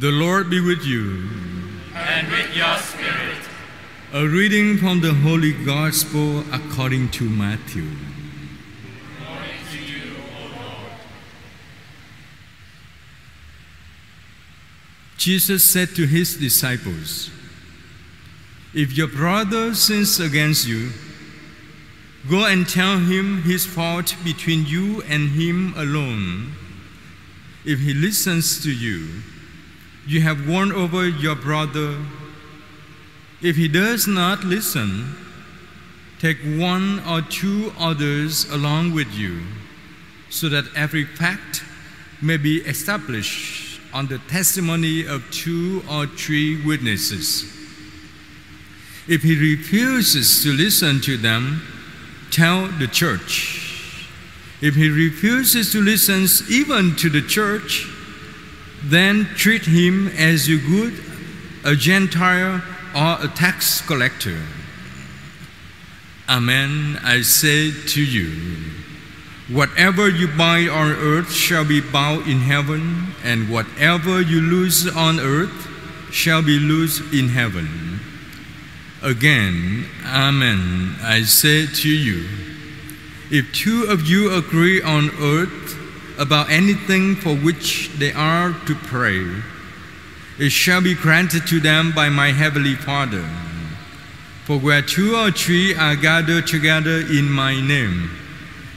The Lord be with you. and with your spirit. A reading from the Holy Gospel according to Matthew. To you, Jesus said to his disciples, If your brother sins against you, go and tell him his fault between you and him alone. If he listens to you, you have won over your brother. If he does not listen, take one or two others along with you, so that every fact may be established on the testimony of two or three witnesses. If he refuses to listen to them, tell the church. If he refuses to listen even to the church, then treat him as you would a Gentile or a tax collector. Amen, I say to you, whatever you bind on earth shall be bound in heaven, and whatever you loose on earth shall be loosed in heaven. Again, Amen, I say to you, if two of you agree on earth about anything for which they are to pray, it shall be granted to them by my heavenly Father. For where two or three are gathered together in my name,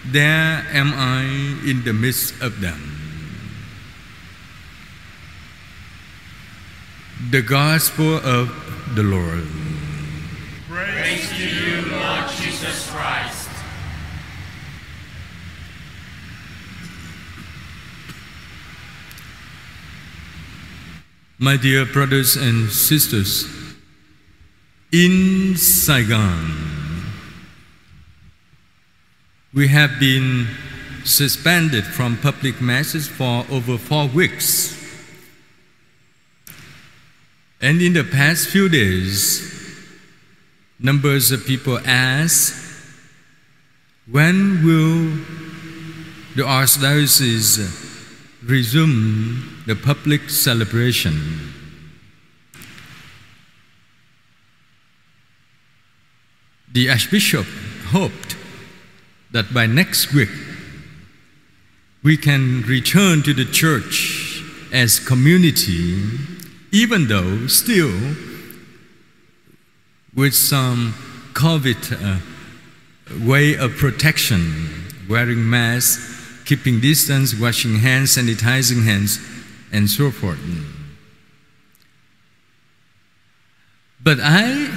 there am I in the midst of them. The Gospel of the Lord. Praise to you, Lord Jesus Christ. My dear brothers and sisters, in Saigon, we have been suspended from public masses for over four weeks. And in the past few days, numbers of people ask, when will the Archdiocese resume the public celebration. The Archbishop hoped that by next week we can return to the church as community, even though still with some COVID uh, way of protection, wearing masks, keeping distance, washing hands, sanitizing hands, and so forth. But I,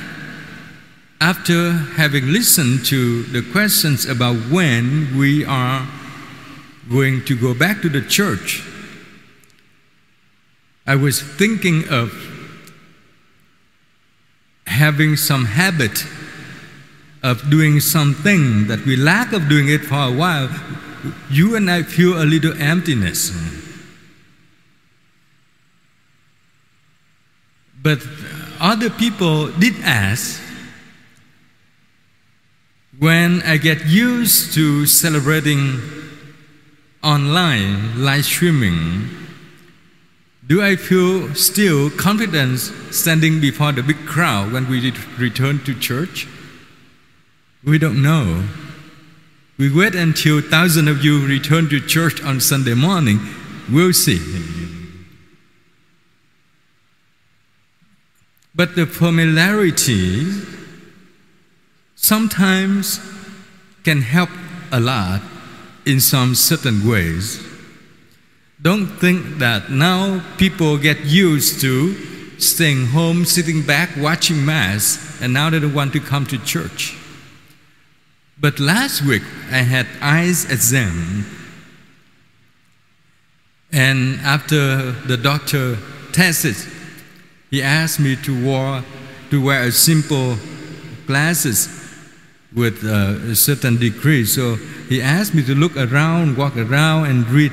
after having listened to the questions about when we are going to go back to the church, I was thinking of having some habit of doing something that we lack of doing it for a while you and I feel a little emptiness. But other people did ask when I get used to celebrating online live streaming, do I feel still confidence standing before the big crowd when we return to church? We don't know. We wait until thousands of you return to church on Sunday morning. We'll see. But the familiarity sometimes can help a lot in some certain ways. Don't think that now people get used to staying home, sitting back, watching Mass, and now they don't want to come to church. But last week I had eyes exam, and after the doctor tested, he asked me to wear to wear a simple glasses with a certain degree. So he asked me to look around, walk around, and read.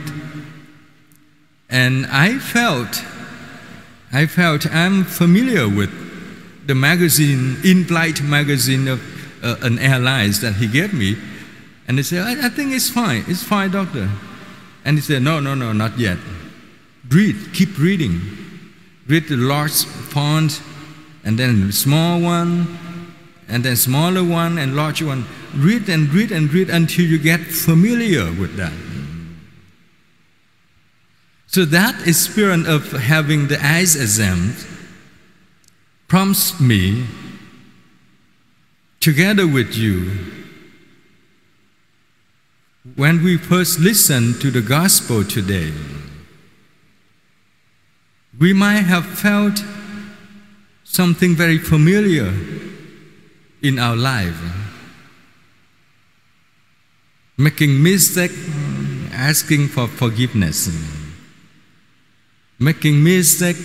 And I felt, I felt I'm familiar with the magazine, in-flight magazine of uh, an airlines that he gave me. And they said, I, I think it's fine. It's fine, doctor. And he said, No, no, no, not yet. Read, keep reading. read the large font, and then small one, and then smaller one and larger one. Read and read and read until you get familiar with that. So that experience of having the eyes examined prompts me, together with you, when we first listen to the gospel today, we might have felt something very familiar in our life. Making mistake, asking for forgiveness. Making mistake,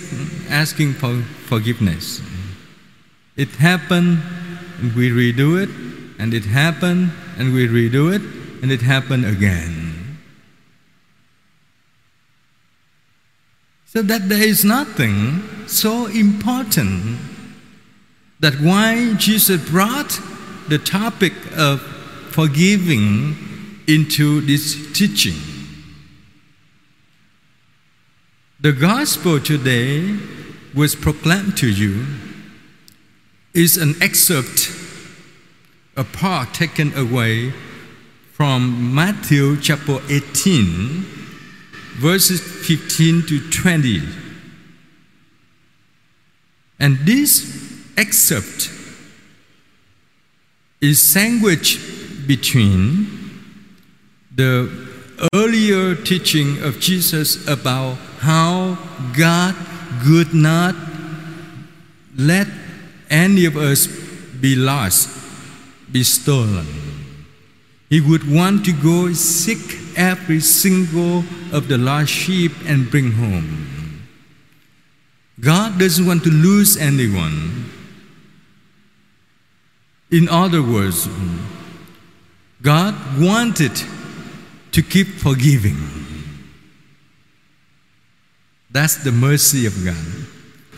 asking for forgiveness. It happened, and we redo it, and it happened, and we redo it, and it happened again. So that there is nothing so important that why Jesus brought the topic of forgiving into this teaching. The gospel today was proclaimed to you is an excerpt, a part taken away from Matthew chapter 18, verses 15 to 20. And this excerpt is sandwiched between the earlier teaching of Jesus about how God would not let any of us be lost, be stolen. He would want to go seek every single of the lost sheep and bring home. God doesn't want to lose anyone. In other words, God wanted to keep forgiving. That's the mercy of God.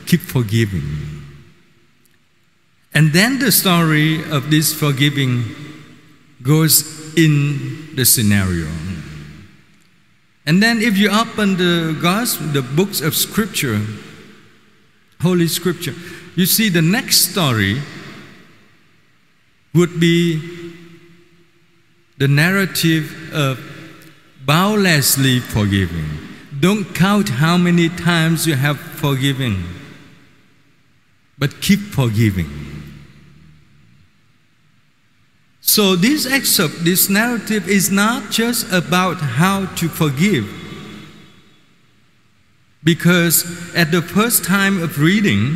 Keep forgiving. And then the story of this forgiving goes in the scenario. And then if you open the gospel, the books of scripture, Holy Scripture, you see the next story would be the narrative of boundlessly forgiving. Don't count how many times you have forgiven, but keep forgiving. So, this excerpt, this narrative is not just about how to forgive. Because at the first time of reading,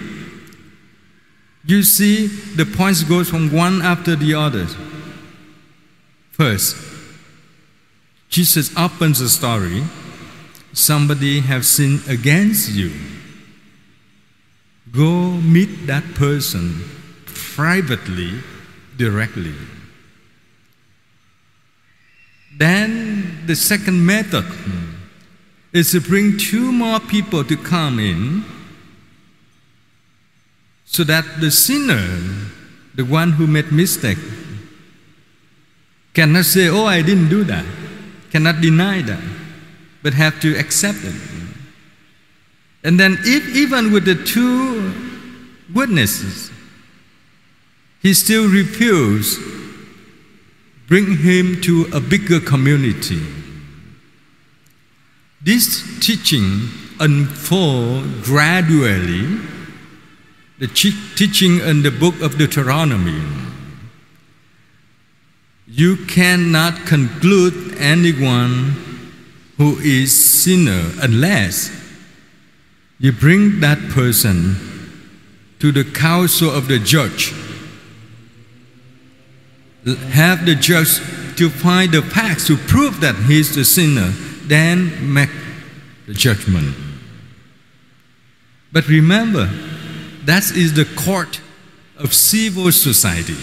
you see, the points go from one after the other. First, Jesus opens the story. Somebody has sinned against you. Go meet that person privately, directly. Then the second method is to bring two more people to come in so that the sinner, the one who made mistake, cannot say, "Oh, I didn't do that," cannot deny that, but have to accept it. And then, if even with the two witnesses, he still refused, bring him to a bigger community. This teaching unfold gradually the teaching in the book of Deuteronomy. You cannot conclude anyone who is sinner unless you bring that person to the council of the judge. Have the judge to find the facts to prove that he is the sinner, then make the judgment. But remember, that is the court of civil society.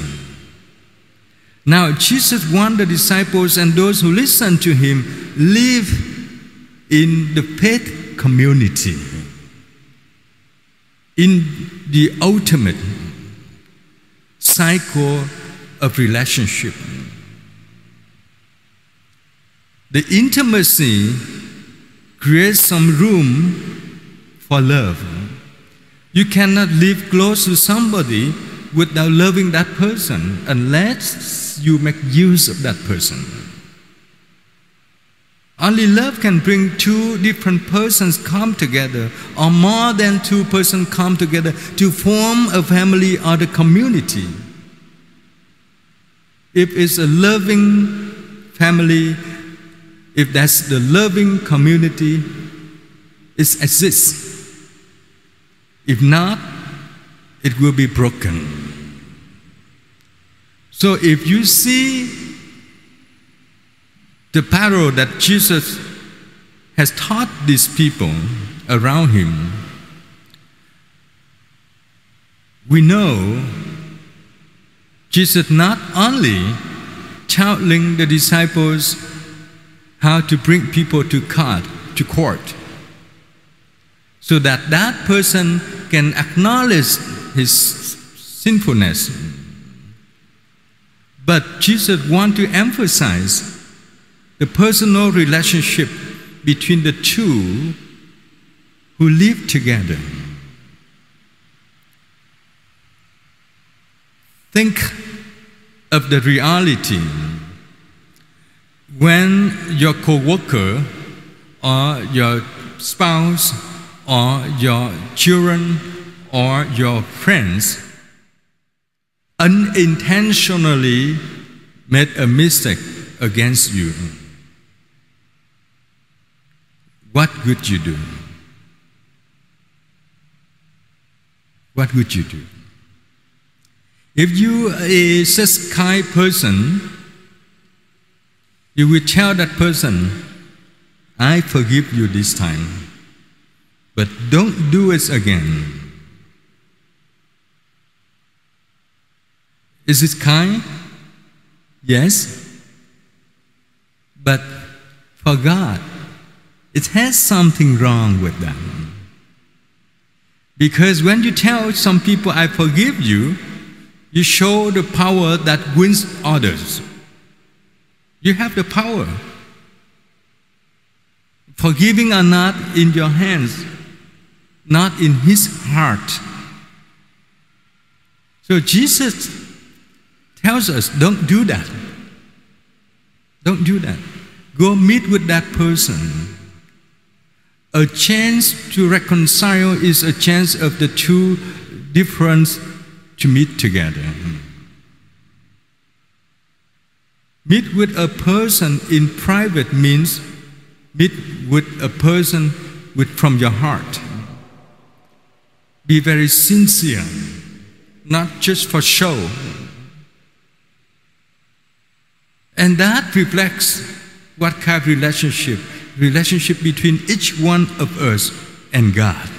Now, Jesus wants the disciples and those who listen to him live in the faith community, in the ultimate cycle of relationship. The intimacy creates some room for love You cannot live close to somebody without loving that person unless you make use of that person. Only love can bring two different persons come together or more than two persons come together to form a family or a community. If it's a loving family, if that's the loving community, it exists. If not, it will be broken. So if you see the parable that Jesus has taught these people around him, we know Jesus not only telling the disciples how to bring people to court, to court so that that person can acknowledge his sinfulness. But Jesus wants to emphasize the personal relationship between the two who live together. Think of the reality when your coworker or your spouse or your children or your friends unintentionally made a mistake against you, what would you do? What would you do? If you a such kind person, you will tell that person, I forgive you this time, but don't do it again. Is it kind? Yes. But for God, it has something wrong with them. Because when you tell some people, I forgive you, you show the power that wins others. You have the power. Forgiving are not in your hands, not in his heart. So Jesus tells us don't do that. Don't do that. Go meet with that person. A chance to reconcile is a chance of the two different to meet together. Hmm. Meet with a person in private means meet with a person with, from your heart. Be very sincere, not just for show. And that reflects what kind of relationship? Relationship between each one of us and God.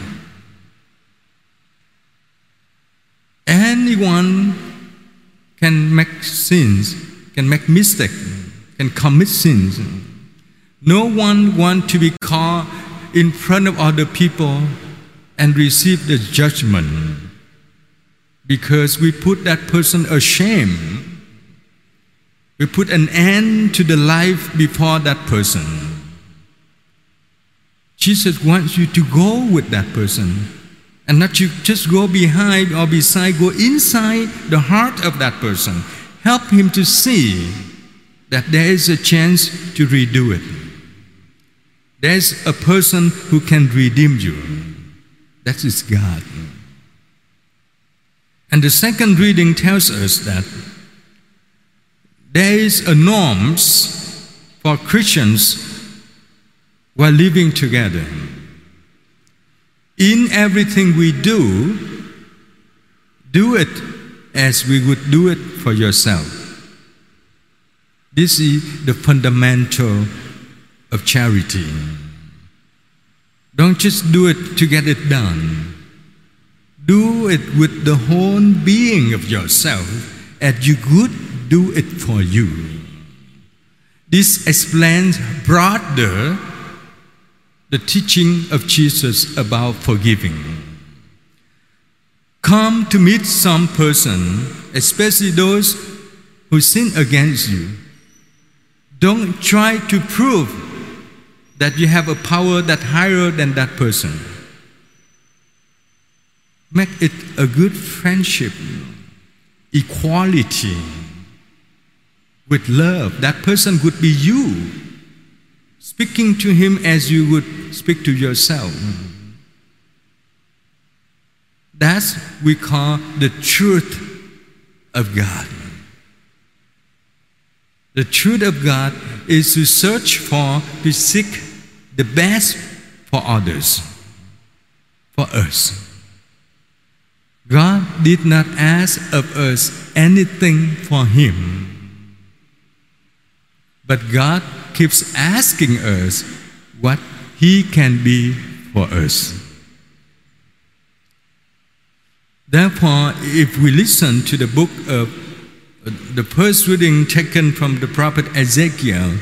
Anyone can make sins, can make mistakes, can commit sins. No one wants to be caught in front of other people and receive the judgment because we put that person ashamed we put an end to the life before that person. Jesus wants you to go with that person and not you just go behind or beside, go inside the heart of that person. Help him to see that there is a chance to redo it. There's a person who can redeem you. That is God. And the second reading tells us that there is a norms for Christians while living together. In everything we do, do it as we would do it for yourself. This is the fundamental of charity. Don't just do it to get it done. Do it with the whole being of yourself as you would do it for you. This explains broader the teaching of Jesus about forgiving. Come to meet some person, especially those who sin against you. Don't try to prove that you have a power that higher than that person. make it a good friendship, equality, with love. That person could be you, speaking to him as you would speak to yourself. That's we call the truth of God. The truth of God is to search for, to seek the best for others, for us. God did not ask of us anything for Him, but God keeps asking us what He can be for us. Therefore, if we listen to the book of uh, the first reading taken from the prophet Ezekiel,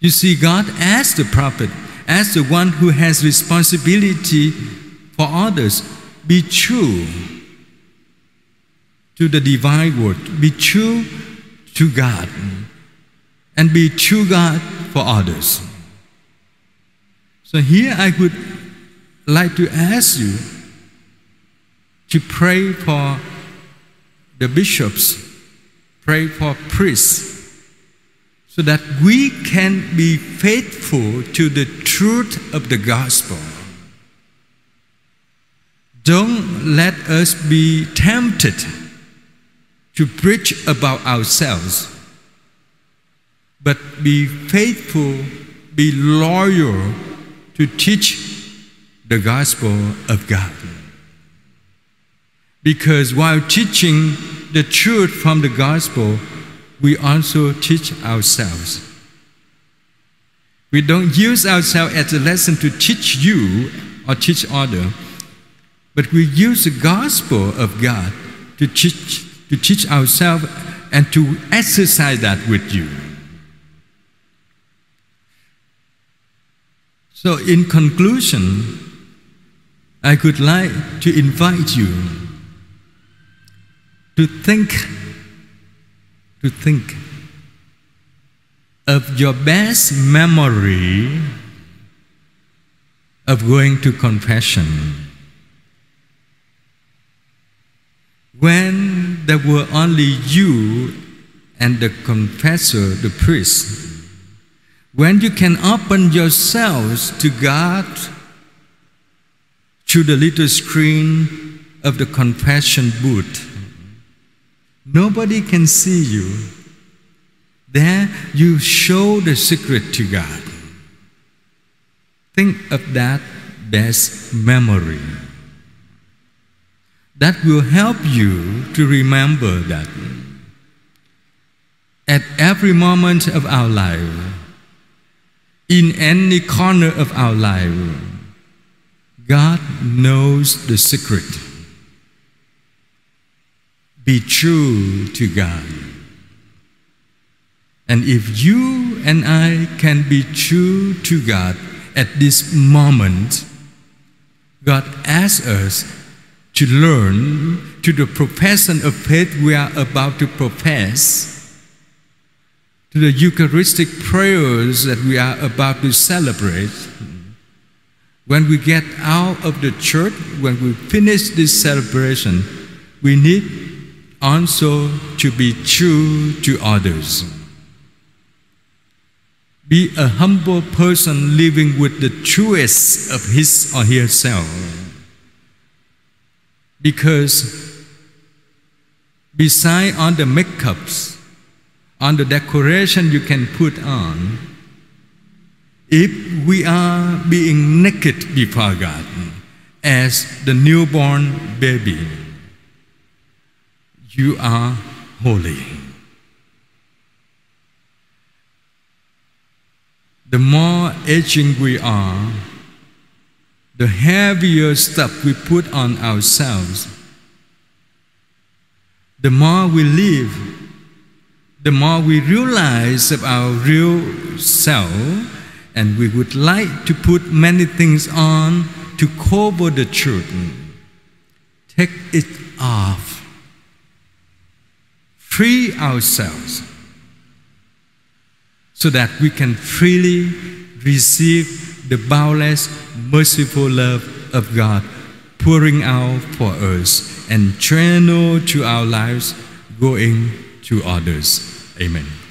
you see, God asked the prophet, as the one who has responsibility for others, be true to the divine word, be true to God, and be true God for others. So here I would like to ask you to pray for the bishops, pray for priests, so that we can be faithful to the truth of the gospel. Don't let us be tempted to preach about ourselves, but be faithful, be loyal to teach the gospel of God. Because while teaching the truth from the gospel, we also teach ourselves. We don't use ourselves as a lesson to teach you or teach others, but we use the gospel of God to teach, to teach ourselves and to exercise that with you. So, in conclusion, I would like to invite you to think to think of your best memory of going to confession. When there were only you and the confessor, the priest, when you can open yourselves to God through the little screen of the confession booth Nobody can see you. There you show the secret to God. Think of that best memory. That will help you to remember that at every moment of our life, in any corner of our life, God knows the secret. Be true to God. And if you and I can be true to God at this moment, God asks us to learn to the profession of faith we are about to profess, to the Eucharistic prayers that we are about to celebrate. When we get out of the church, when we finish this celebration, we need also to be true to others. Be a humble person living with the truest of his or herself. Because beside all the makeups, on the decoration you can put on, if we are being naked before God as the newborn baby, you are holy. The more aging we are, the heavier stuff we put on ourselves, the more we live, the more we realize of our real self, and we would like to put many things on to cover the truth. Take it off free ourselves so that we can freely receive the boundless, merciful love of God pouring out for us and channel to our lives going to others. Amen.